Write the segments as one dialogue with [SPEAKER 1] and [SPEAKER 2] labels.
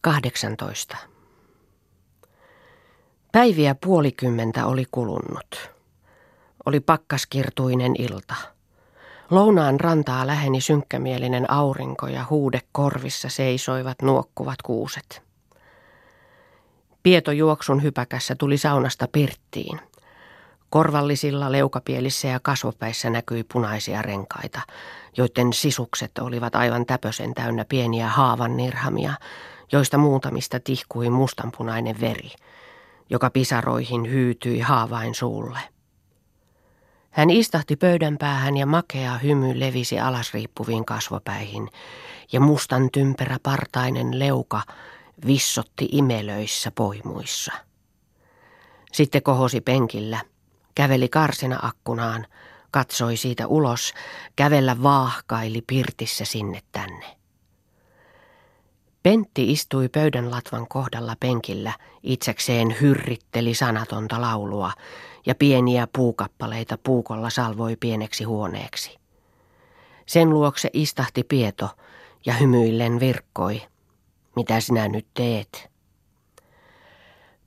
[SPEAKER 1] 18. Päiviä puolikymmentä oli kulunut. Oli pakkaskirtuinen ilta. Lounaan rantaa läheni synkkämielinen aurinko ja huude korvissa seisoivat nuokkuvat kuuset. Pieto juoksun hypäkässä tuli saunasta pirttiin. Korvallisilla leukapielissä ja kasvopäissä näkyi punaisia renkaita, joiden sisukset olivat aivan täpösen täynnä pieniä haavan nirhamia, joista muutamista tihkui mustanpunainen veri, joka pisaroihin hyytyi haavain suulle. Hän istahti pöydän päähän ja makea hymy levisi alasriippuviin kasvopäihin, ja mustan tympärä partainen leuka vissotti imelöissä poimuissa. Sitten kohosi penkillä, käveli karsina akkunaan, katsoi siitä ulos, kävellä vaahkaili pirtissä sinne tänne. Pentti istui pöydän latvan kohdalla penkillä, itsekseen hyrritteli sanatonta laulua ja pieniä puukappaleita puukolla salvoi pieneksi huoneeksi. Sen luokse istahti Pieto ja hymyillen virkkoi. Mitä sinä nyt teet?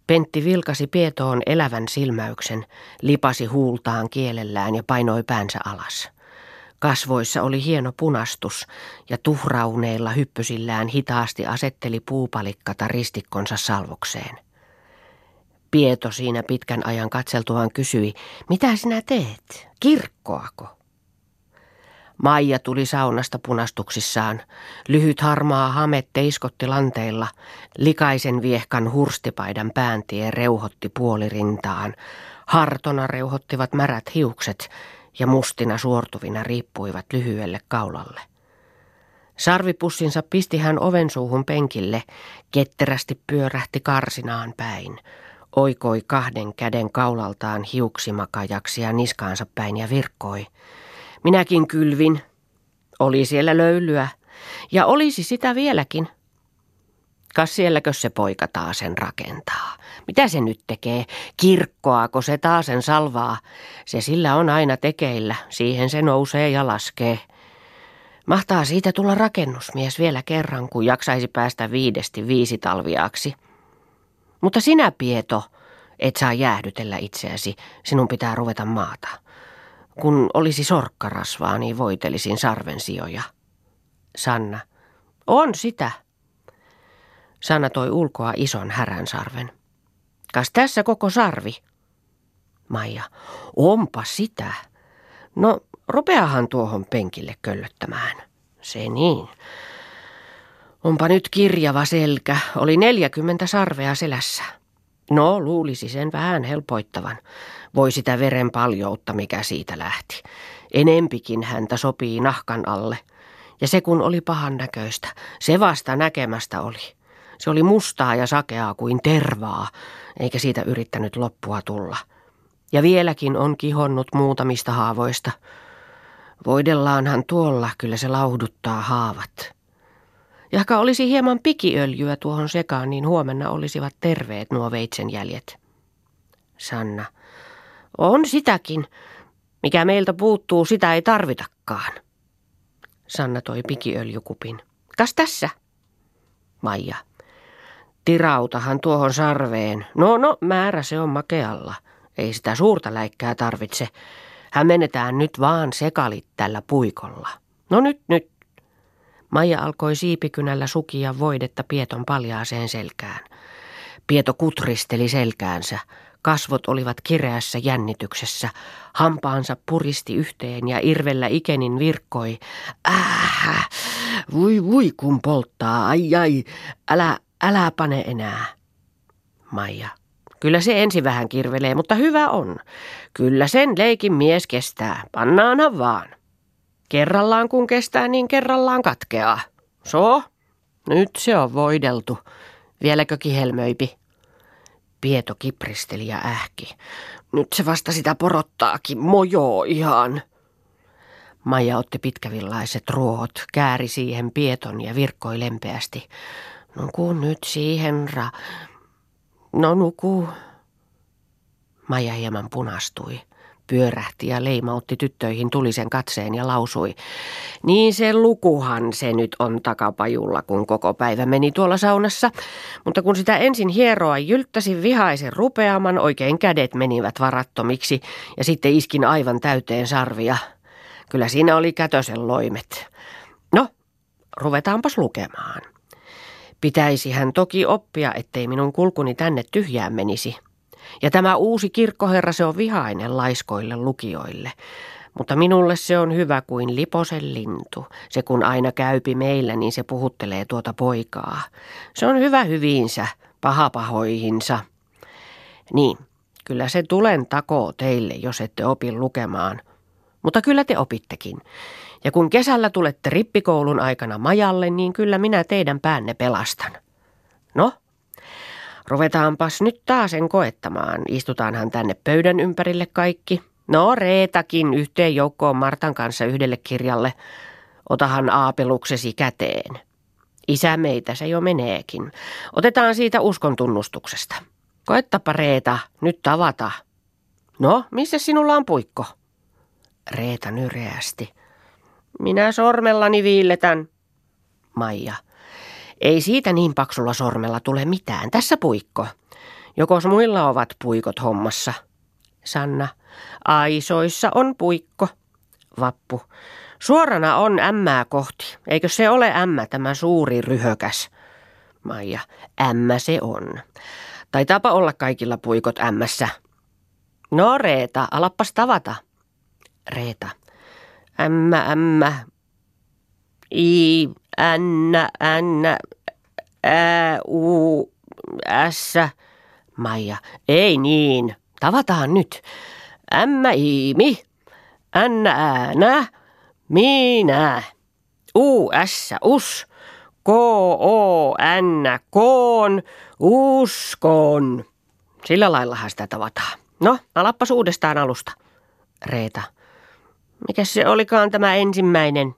[SPEAKER 1] Pentti vilkasi Pietoon elävän silmäyksen, lipasi huultaan kielellään ja painoi päänsä alas. Kasvoissa oli hieno punastus ja tuhrauneilla hyppysillään hitaasti asetteli puupalikkata ristikkonsa salvokseen. Pieto siinä pitkän ajan katseltuaan kysyi, mitä sinä teet? Kirkkoako? Maija tuli saunasta punastuksissaan. Lyhyt harmaa hame teiskotti lanteilla. Likaisen viehkan hurstipaidan pääntie reuhotti puolirintaan. Hartona reuhottivat märät hiukset mustina suortuvina riippuivat lyhyelle kaulalle. Sarvipussinsa pisti hän oven suuhun penkille, ketterästi pyörähti karsinaan päin. Oikoi kahden käden kaulaltaan hiuksimakajaksia niskaansa päin ja virkkoi. Minäkin kylvin. Oli siellä löylyä. Ja olisi sitä vieläkin. Kas sielläkö se poika taasen rakentaa? Mitä se nyt tekee? Kirkkoako se taasen salvaa? Se sillä on aina tekeillä. Siihen se nousee ja laskee. Mahtaa siitä tulla rakennusmies vielä kerran, kun jaksaisi päästä viidesti viisi talviaksi. Mutta sinä, Pieto, et saa jäähdytellä itseäsi. Sinun pitää ruveta maata. Kun olisi sorkkarasvaa, niin voitelisin sarvensijoja. Sanna. On sitä. Sanna toi ulkoa ison härän sarven. Kas tässä koko sarvi? Maija. Onpa sitä. No, rupeahan tuohon penkille köllöttämään. Se niin. Onpa nyt kirjava selkä. Oli neljäkymmentä sarvea selässä. No, luulisi sen vähän helpoittavan. Voi sitä veren paljoutta, mikä siitä lähti. Enempikin häntä sopii nahkan alle. Ja se kun oli pahan näköistä, se vasta näkemästä oli. Se oli mustaa ja sakeaa kuin tervaa, eikä siitä yrittänyt loppua tulla. Ja vieläkin on kihonnut muutamista haavoista. Voidellaanhan tuolla, kyllä se lauhduttaa haavat. Jahka olisi hieman pikiöljyä tuohon sekaan, niin huomenna olisivat terveet nuo veitsenjäljet. Sanna. On sitäkin. Mikä meiltä puuttuu, sitä ei tarvitakaan. Sanna toi pikiöljykupin. Kas tässä? Maija. Tirautahan tuohon sarveen. No, no, määrä se on makealla. Ei sitä suurta läikkää tarvitse. Hämennetään nyt vaan sekalit tällä puikolla. No nyt, nyt. Maija alkoi siipikynällä sukia voidetta Pieton paljaaseen selkään. Pieto kutristeli selkäänsä. Kasvot olivat kireässä jännityksessä. Hampaansa puristi yhteen ja irvellä ikenin virkkoi. Äh, vui vui kun polttaa, ai ai, älä, älä pane enää. Maija. Kyllä se ensi vähän kirvelee, mutta hyvä on. Kyllä sen leikin mies kestää. Pannaanhan vaan. Kerrallaan kun kestää, niin kerrallaan katkeaa. So, nyt se on voideltu. Vieläkö kihelmöipi? Pieto kipristeli ja ähki. Nyt se vasta sitä porottaakin. Mojo ihan. Maija otti pitkävillaiset ruohot, kääri siihen Pieton ja virkkoi lempeästi. Nuku nyt siihen, ra... No nuku. Maija hieman punastui. pyörähti ja leimautti tyttöihin tulisen katseen ja lausui. Niin se lukuhan se nyt on takapajulla, kun koko päivä meni tuolla saunassa. Mutta kun sitä ensin hieroa jylttäsin vihaisen rupeaman, oikein kädet menivät varattomiksi ja sitten iskin aivan täyteen sarvia. Kyllä siinä oli kätösen loimet. No, ruvetaanpas lukemaan. Pitäisi hän toki oppia, ettei minun kulkuni tänne tyhjään menisi. Ja tämä uusi kirkkoherra se on vihainen laiskoille lukijoille. Mutta minulle se on hyvä kuin liposen lintu. Se kun aina käypi meillä, niin se puhuttelee tuota poikaa. Se on hyvä hyviinsä, pahapahoihinsa. Niin, kyllä se tulen takoo teille, jos ette opi lukemaan. Mutta kyllä te opittekin. Ja kun kesällä tulette rippikoulun aikana majalle, niin kyllä minä teidän päänne pelastan. No, ruvetaanpas nyt taasen koettamaan. Istutaanhan tänne pöydän ympärille kaikki. No, Reetakin yhteen joukkoon Martan kanssa yhdelle kirjalle. Otahan aapeluksesi käteen. Isä meitä se jo meneekin. Otetaan siitä uskon tunnustuksesta. Koettapa Reeta, nyt tavata. No, missä sinulla on puikko? Reeta nyreästi. Minä sormellani viilletän. Maija. Ei siitä niin paksulla sormella tule mitään. Tässä puikko. Jokos muilla ovat puikot hommassa. Sanna. Aisoissa on puikko. Vappu. Suorana on ämmää kohti. Eikö se ole ämmä tämä suuri ryhökäs? Maija. Ämmä se on. Taitaapa olla kaikilla puikot ämmässä. No Reeta, alappas tavata. Reeta. Ämmä, ämmä. I, ännä, ännä. Ä, u, ässä. Maija. Ei niin. Tavataan nyt. Ämmä, iimi. Ännä, äänä. Minä. U, ässä, us. K, O, N, koon, uskon. Sillä laillahan sitä tavataan. No, alappas uudestaan alusta. Reeta. Mikä se olikaan tämä ensimmäinen?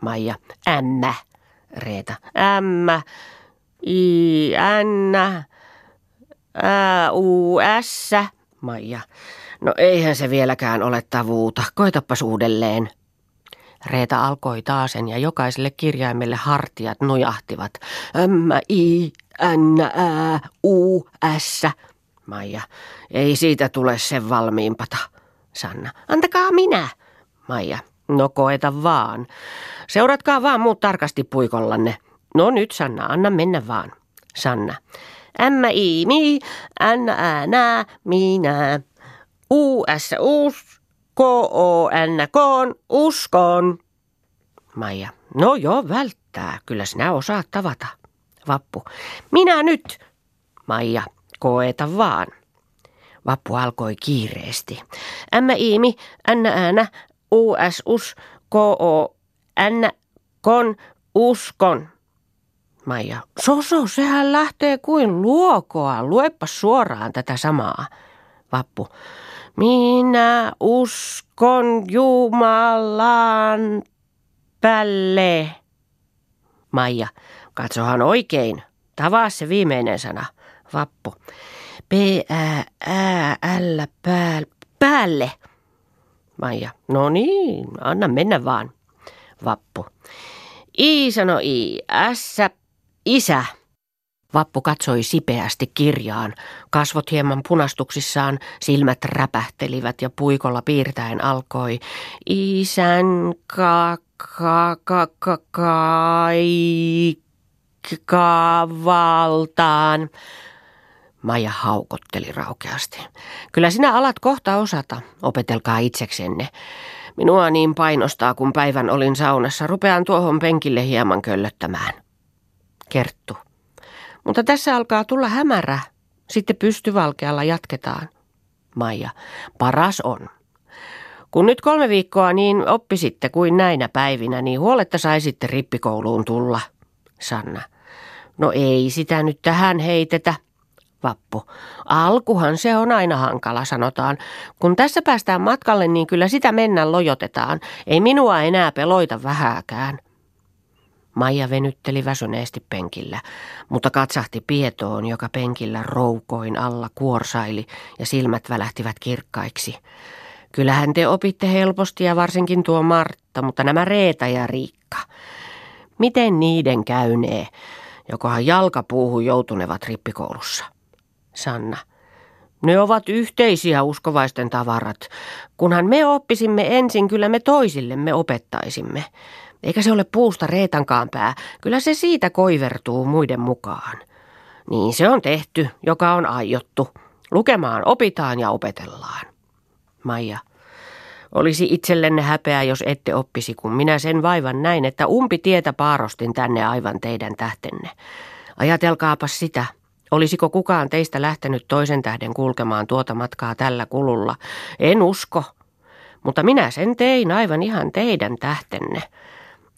[SPEAKER 1] Maija. Ämmä. Reeta. Ämmä. I, N, Ä, U, S. Maija. No eihän se vieläkään ole tavuuta. Koitapas uudelleen. Reeta alkoi taasen ja jokaiselle kirjaimelle hartiat nojahtivat. M, I, N, Ä, U, S. Maija. Ei siitä tule sen valmiimpata. Sanna. Antakaa minä. Maija. No koeta vaan. Seuratkaa vaan muut tarkasti puikollanne. No nyt Sanna, anna mennä vaan. Sanna. M, I, mi, N, Ä, nä, minä. U, S, us, K, O, N, koon, uskon. Maija. No joo, välttää. Kyllä sinä osaat tavata. Vappu. Minä nyt. Maija. Koeta vaan. Vappu alkoi kiireesti. Ämmä iimi, ännä äänä, US, us, o n, kon, uskon. Maija, Soso, sehän lähtee kuin luokoa. Luepa suoraan tätä samaa. Vappu, minä uskon Jumalan päälle. Maija, katsohan oikein. Tavaa se viimeinen sana. Vappu. p ä l päälle. Päälle. Maija, no niin, anna mennä vaan. Vappu. I sano I, S, isä. Vappu katsoi sipeästi kirjaan. Kasvot hieman punastuksissaan, silmät räpähtelivät ja puikolla piirtäen alkoi. Isän ka, ka, ka, ka, ka, valtaan. Maija haukotteli raukeasti. Kyllä sinä alat kohta osata, opetelkaa itseksenne. Minua niin painostaa, kun päivän olin saunassa. Rupean tuohon penkille hieman köllöttämään. Kerttu. Mutta tässä alkaa tulla hämärä. Sitten pystyvalkealla jatketaan. Maija. Paras on. Kun nyt kolme viikkoa niin oppisitte kuin näinä päivinä, niin huoletta saisitte rippikouluun tulla. Sanna. No ei sitä nyt tähän heitetä. Vappu. Alkuhan se on aina hankala, sanotaan. Kun tässä päästään matkalle, niin kyllä sitä mennä lojotetaan. Ei minua enää peloita vähääkään. Maija venytteli väsyneesti penkillä, mutta katsahti Pietoon, joka penkillä roukoin alla kuorsaili ja silmät välähtivät kirkkaiksi. Kyllähän te opitte helposti ja varsinkin tuo Martta, mutta nämä Reeta ja Riikka. Miten niiden käynee, jokohan jalkapuuhun joutunevat rippikoulussa? Sanna. Ne ovat yhteisiä uskovaisten tavarat. Kunhan me oppisimme ensin, kyllä me toisillemme opettaisimme. Eikä se ole puusta reetankaan pää, kyllä se siitä koivertuu muiden mukaan. Niin se on tehty, joka on aiottu. Lukemaan opitaan ja opetellaan. Maija. Olisi itsellenne häpeä, jos ette oppisi, kun minä sen vaivan näin, että umpi tietä paarostin tänne aivan teidän tähtenne. Ajatelkaapas sitä. Olisiko kukaan teistä lähtenyt toisen tähden kulkemaan tuota matkaa tällä kululla? En usko. Mutta minä sen tein aivan ihan teidän tähtenne.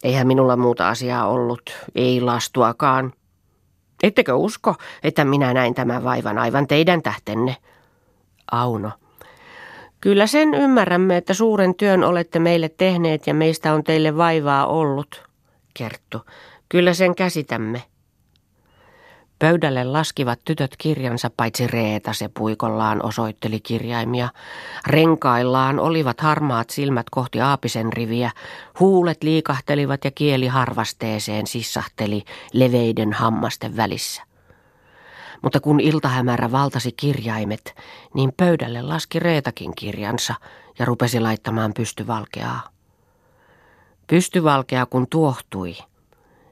[SPEAKER 1] Eihän minulla muuta asiaa ollut, ei lastuakaan. Ettekö usko, että minä näin tämän vaivan aivan teidän tähtenne? Auno. Kyllä sen ymmärrämme, että suuren työn olette meille tehneet ja meistä on teille vaivaa ollut. Kerttu. Kyllä sen käsitämme. Pöydälle laskivat tytöt kirjansa, paitsi Reeta se puikollaan osoitteli kirjaimia. Renkaillaan olivat harmaat silmät kohti aapisen riviä, huulet liikahtelivat ja kieli harvasteeseen sissahteli leveiden hammasten välissä. Mutta kun iltahämärä valtasi kirjaimet, niin pöydälle laski Reetakin kirjansa ja rupesi laittamaan pystyvalkeaa. Pystyvalkea kun tuohtui,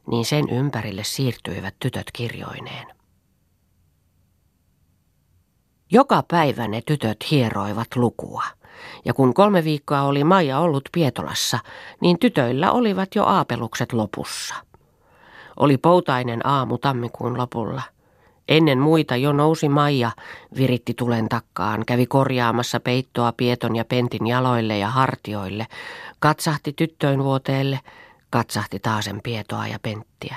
[SPEAKER 1] niin sen ympärille siirtyivät tytöt kirjoineen. Joka päivä ne tytöt hieroivat lukua, ja kun kolme viikkoa oli Maija ollut Pietolassa, niin tytöillä olivat jo aapelukset lopussa. Oli poutainen aamu tammikuun lopulla. Ennen muita jo nousi Maija, viritti tulen takkaan, kävi korjaamassa peittoa Pieton ja Pentin jaloille ja hartioille, katsahti tyttöön vuoteelle – katsahti taasen Pietoa ja Penttiä.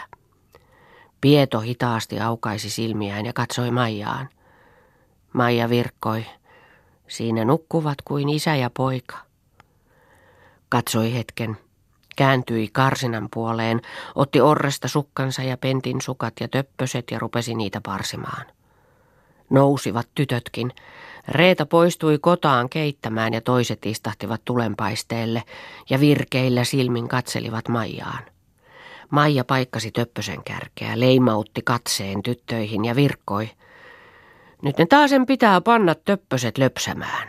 [SPEAKER 1] Pieto hitaasti aukaisi silmiään ja katsoi Maijaan. Maija virkkoi. Siinä nukkuvat kuin isä ja poika. Katsoi hetken, kääntyi karsinan puoleen, otti orresta sukkansa ja pentin sukat ja töppöset ja rupesi niitä parsimaan. Nousivat tytötkin, Reeta poistui kotaan keittämään ja toiset istahtivat tulenpaisteelle ja virkeillä silmin katselivat Maijaan. Maija paikkasi töppösen kärkeä, leimautti katseen tyttöihin ja virkkoi. Nyt ne taasen pitää panna töppöset löpsämään.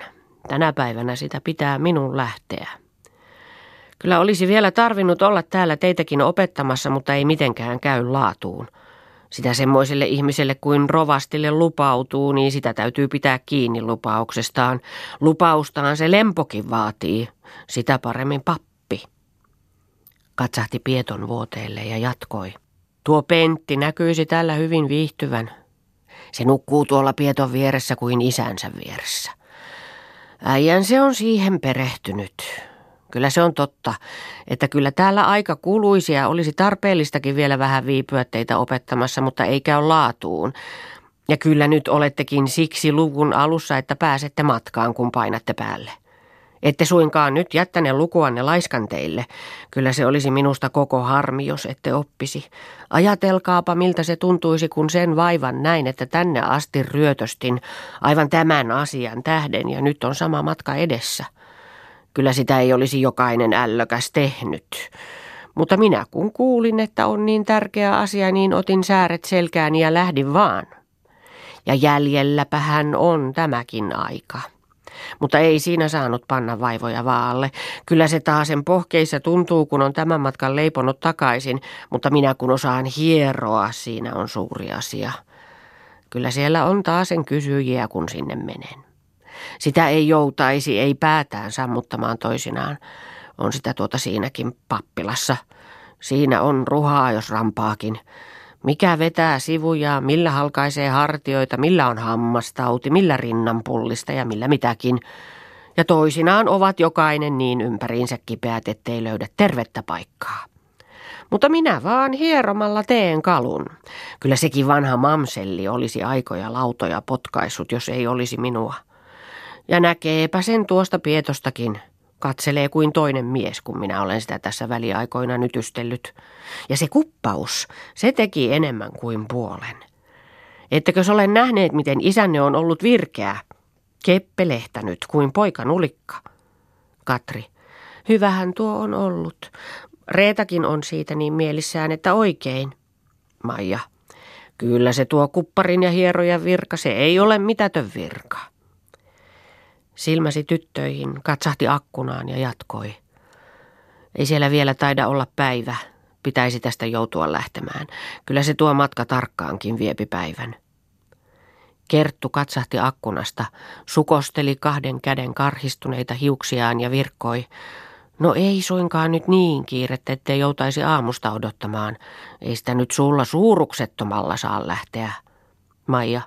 [SPEAKER 1] Tänä päivänä sitä pitää minun lähteä. Kyllä olisi vielä tarvinnut olla täällä teitäkin opettamassa, mutta ei mitenkään käy laatuun. Sitä semmoiselle ihmiselle kuin rovastille lupautuu, niin sitä täytyy pitää kiinni lupauksestaan. Lupaustaan se lempokin vaatii, sitä paremmin pappi. Katsahti Pieton vuoteelle ja jatkoi. Tuo Pentti näkyisi tällä hyvin viihtyvän. Se nukkuu tuolla Pieton vieressä kuin isänsä vieressä. Äijän se on siihen perehtynyt. Kyllä se on totta, että kyllä täällä aika kuluisi ja olisi tarpeellistakin vielä vähän viipyä teitä opettamassa, mutta ei käy laatuun. Ja kyllä nyt olettekin siksi luvun alussa, että pääsette matkaan, kun painatte päälle. Ette suinkaan nyt jättäne lukuanne laiskanteille. Kyllä se olisi minusta koko harmi, jos ette oppisi. Ajatelkaapa, miltä se tuntuisi, kun sen vaivan näin, että tänne asti ryötöstin aivan tämän asian tähden ja nyt on sama matka edessä. Kyllä sitä ei olisi jokainen ällökäs tehnyt. Mutta minä kun kuulin, että on niin tärkeä asia, niin otin sääret selkääni ja lähdin vaan. Ja jäljelläpähän on tämäkin aika. Mutta ei siinä saanut panna vaivoja vaalle. Kyllä se sen pohkeissa tuntuu, kun on tämän matkan leiponut takaisin, mutta minä kun osaan hieroa, siinä on suuri asia. Kyllä siellä on taasen kysyjiä, kun sinne menen. Sitä ei joutaisi, ei päätään sammuttamaan toisinaan. On sitä tuota siinäkin pappilassa. Siinä on ruhaa, jos rampaakin. Mikä vetää sivuja, millä halkaisee hartioita, millä on hammastauti, millä rinnanpullista ja millä mitäkin. Ja toisinaan ovat jokainen niin ympäriinsä kipeät, ettei löydä tervettä paikkaa. Mutta minä vaan hieromalla teen kalun. Kyllä sekin vanha mamselli olisi aikoja lautoja potkaissut, jos ei olisi minua. Ja näkeepä sen tuosta pietostakin. Katselee kuin toinen mies, kun minä olen sitä tässä väliaikoina nytystellyt. Ja se kuppaus, se teki enemmän kuin puolen. Ettekö ole nähneet, miten isänne on ollut virkeä, keppelehtänyt kuin poika nulikka? Katri. Hyvähän tuo on ollut. Reetakin on siitä niin mielissään, että oikein. Maija. Kyllä se tuo kupparin ja hieroja virka, se ei ole mitätön virka. Silmäsi tyttöihin, katsahti akkunaan ja jatkoi. Ei siellä vielä taida olla päivä. Pitäisi tästä joutua lähtemään. Kyllä se tuo matka tarkkaankin viepi päivän. Kerttu katsahti akkunasta, sukosteli kahden käden karhistuneita hiuksiaan ja virkkoi. No ei suinkaan nyt niin kiirettä, ettei joutaisi aamusta odottamaan. Ei sitä nyt sulla suuruksettomalla saa lähteä. Maija,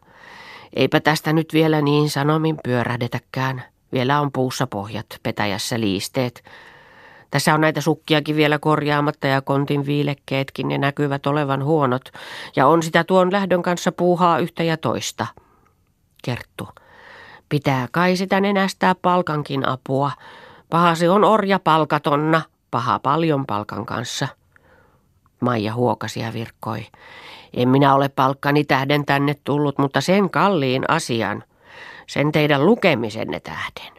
[SPEAKER 1] eipä tästä nyt vielä niin sanomin pyörähdetäkään. Vielä on puussa pohjat, petäjässä liisteet. Tässä on näitä sukkiakin vielä korjaamatta ja kontin viilekkeetkin ne näkyvät olevan huonot. Ja on sitä tuon lähdön kanssa puuhaa yhtä ja toista. Kerttu. Pitää kai sitä nenästää palkankin apua. Paha se on orja palkatonna, paha paljon palkan kanssa. Maija huokasi ja virkkoi. En minä ole palkkani tähden tänne tullut, mutta sen kalliin asian. Sen teidän lukemisenne tähden.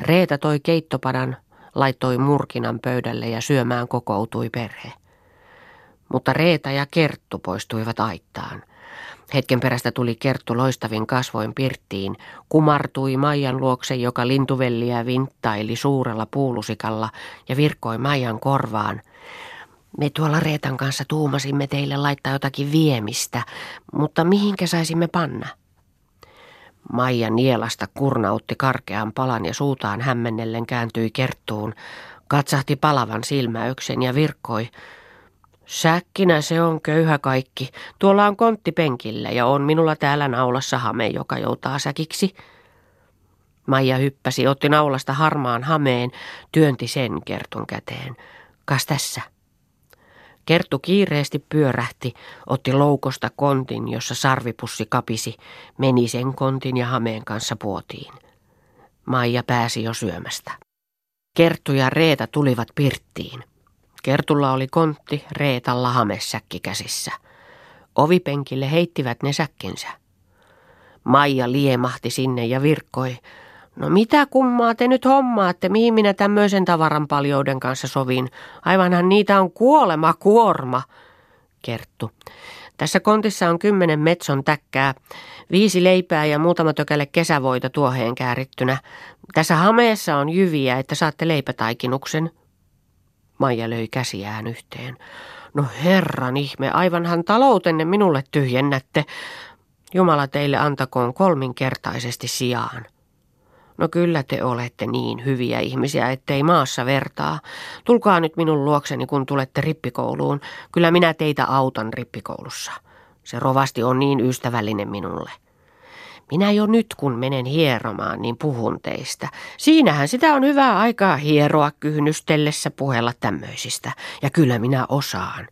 [SPEAKER 1] Reeta toi keittopadan, laittoi murkinan pöydälle ja syömään kokoutui perhe. Mutta Reeta ja Kerttu poistuivat aittaan. Hetken perästä tuli Kerttu loistavin kasvoin pirttiin, kumartui Maijan luokse, joka lintuvelliä vinttaili suurella puulusikalla ja virkkoi Maijan korvaan. Me tuolla Reetan kanssa tuumasimme teille laittaa jotakin viemistä, mutta mihinkä saisimme panna? Maija nielasta kurnautti karkean palan ja suutaan hämmennellen kääntyi Kerttuun, katsahti palavan silmäyksen ja virkkoi – Säkkinä se on köyhä kaikki. Tuolla on kontti penkillä ja on minulla täällä naulassa hame, joka joutaa säkiksi. Maija hyppäsi, otti naulasta harmaan hameen, työnti sen Kertun käteen. Kas tässä? Kerttu kiireesti pyörähti, otti loukosta kontin, jossa sarvipussi kapisi, meni sen kontin ja hameen kanssa puotiin. Maija pääsi jo syömästä. Kerttu ja Reeta tulivat pirttiin. Kertulla oli kontti Reetalla hamesäkki käsissä. Ovipenkille heittivät ne säkkinsä. Maija liemahti sinne ja virkkoi. No mitä kummaa te nyt hommaatte, mihin minä tämmöisen tavaran paljouden kanssa sovin? Aivanhan niitä on kuolema kuorma. Kerttu. Tässä kontissa on kymmenen metson täkkää, viisi leipää ja muutama tökäle kesävoita tuoheen käärittynä. Tässä hameessa on jyviä, että saatte leipätaikinuksen. Maija löi käsiään yhteen. No herran ihme, aivanhan taloutenne minulle tyhjennätte. Jumala teille antakoon kolminkertaisesti sijaan. No kyllä te olette niin hyviä ihmisiä, ettei maassa vertaa. Tulkaa nyt minun luokseni, kun tulette rippikouluun. Kyllä minä teitä autan rippikoulussa. Se rovasti on niin ystävällinen minulle. Minä jo nyt, kun menen hieromaan, niin puhun teistä. Siinähän sitä on hyvää aikaa hieroa kyhnystellessä puhella tämmöisistä. Ja kyllä minä osaan.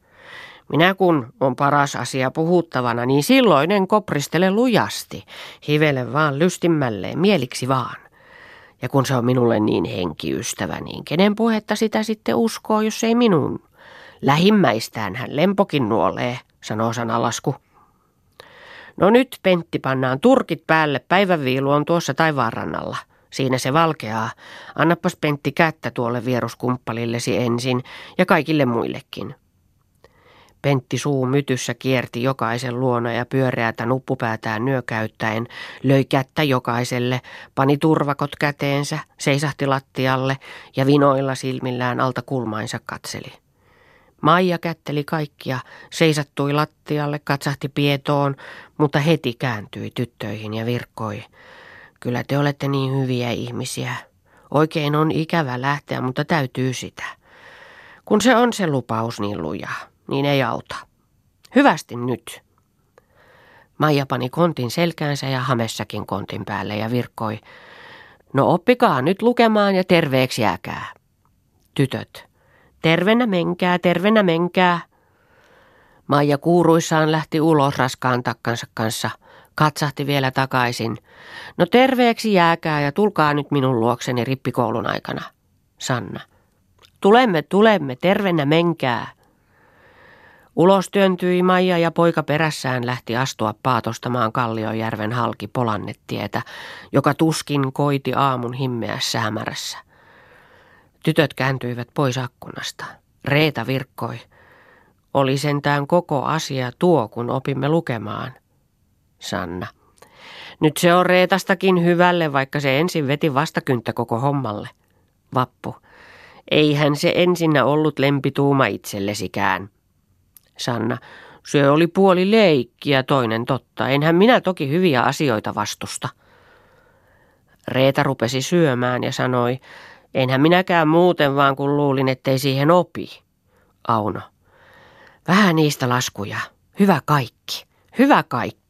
[SPEAKER 1] Minä kun on paras asia puhuttavana, niin silloin en kopristele lujasti. Hivele vaan lystimmälleen, mieliksi vaan. Ja kun se on minulle niin henkiystävä, niin kenen puhetta sitä sitten uskoo, jos ei minun? Lähimmäistään hän lempokin nuolee, sanoo sanalasku. No nyt, Pentti, pannaan turkit päälle, päivänviilu on tuossa taivaanrannalla. Siinä se valkeaa. Annapas Pentti kättä tuolle vieruskumppalillesi ensin ja kaikille muillekin. Pentti suu mytyssä kierti jokaisen luona ja pyöreätä nuppupäätään nyökäyttäen, löi kättä jokaiselle, pani turvakot käteensä, seisahti lattialle ja vinoilla silmillään alta kulmainsa katseli. Maija kätteli kaikkia, seisattui lattialle, katsahti pietoon, mutta heti kääntyi tyttöihin ja virkkoi. Kyllä te olette niin hyviä ihmisiä. Oikein on ikävä lähteä, mutta täytyy sitä. Kun se on se lupaus niin luja, niin ei auta. Hyvästi nyt. Maija pani kontin selkäänsä ja hamessakin kontin päälle ja virkkoi. No oppikaa nyt lukemaan ja terveeksi jääkää. Tytöt. Tervenä menkää, tervenä menkää. Maija kuuruissaan lähti ulos raskaan takkansa kanssa. Katsahti vielä takaisin. No terveeksi jääkää ja tulkaa nyt minun luokseni rippikoulun aikana. Sanna. Tulemme, tulemme, tervenä menkää. Ulos työntyi Maija ja poika perässään lähti astua paatostamaan Kalliojärven halki polannetietä, joka tuskin koiti aamun himmeässä hämärässä. Tytöt kääntyivät pois akkunasta. Reeta virkkoi. Oli sentään koko asia tuo, kun opimme lukemaan. Sanna. Nyt se on Reetastakin hyvälle, vaikka se ensin veti vastakynttä koko hommalle. Vappu. Eihän se ensinnä ollut lempituuma itsellesikään. Sanna. Se oli puoli leikkiä, toinen totta. Enhän minä toki hyviä asioita vastusta. Reeta rupesi syömään ja sanoi, enhän minäkään muuten vaan kun luulin, ettei siihen opi. Auno. Vähän niistä laskuja. Hyvä kaikki. Hyvä kaikki.